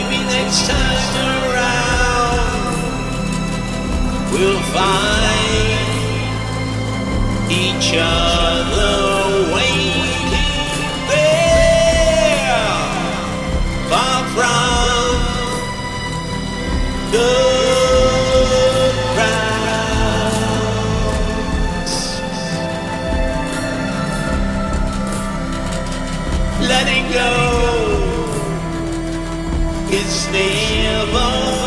next time around we'll find each other waiting there, far from the. Letting go is never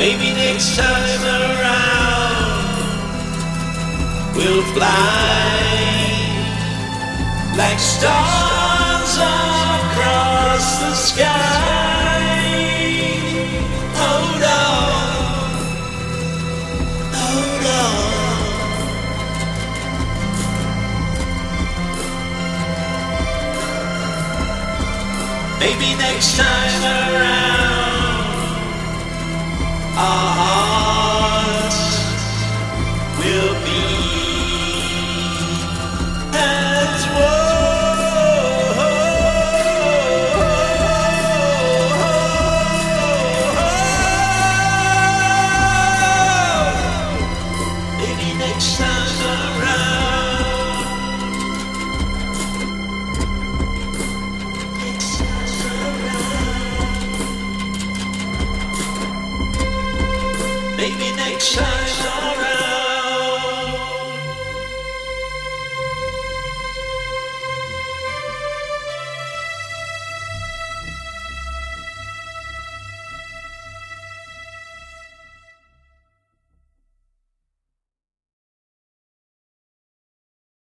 Maybe next time around we'll fly like stars across the sky. Hold on, hold on. Maybe next time around Aham. Maybe next time.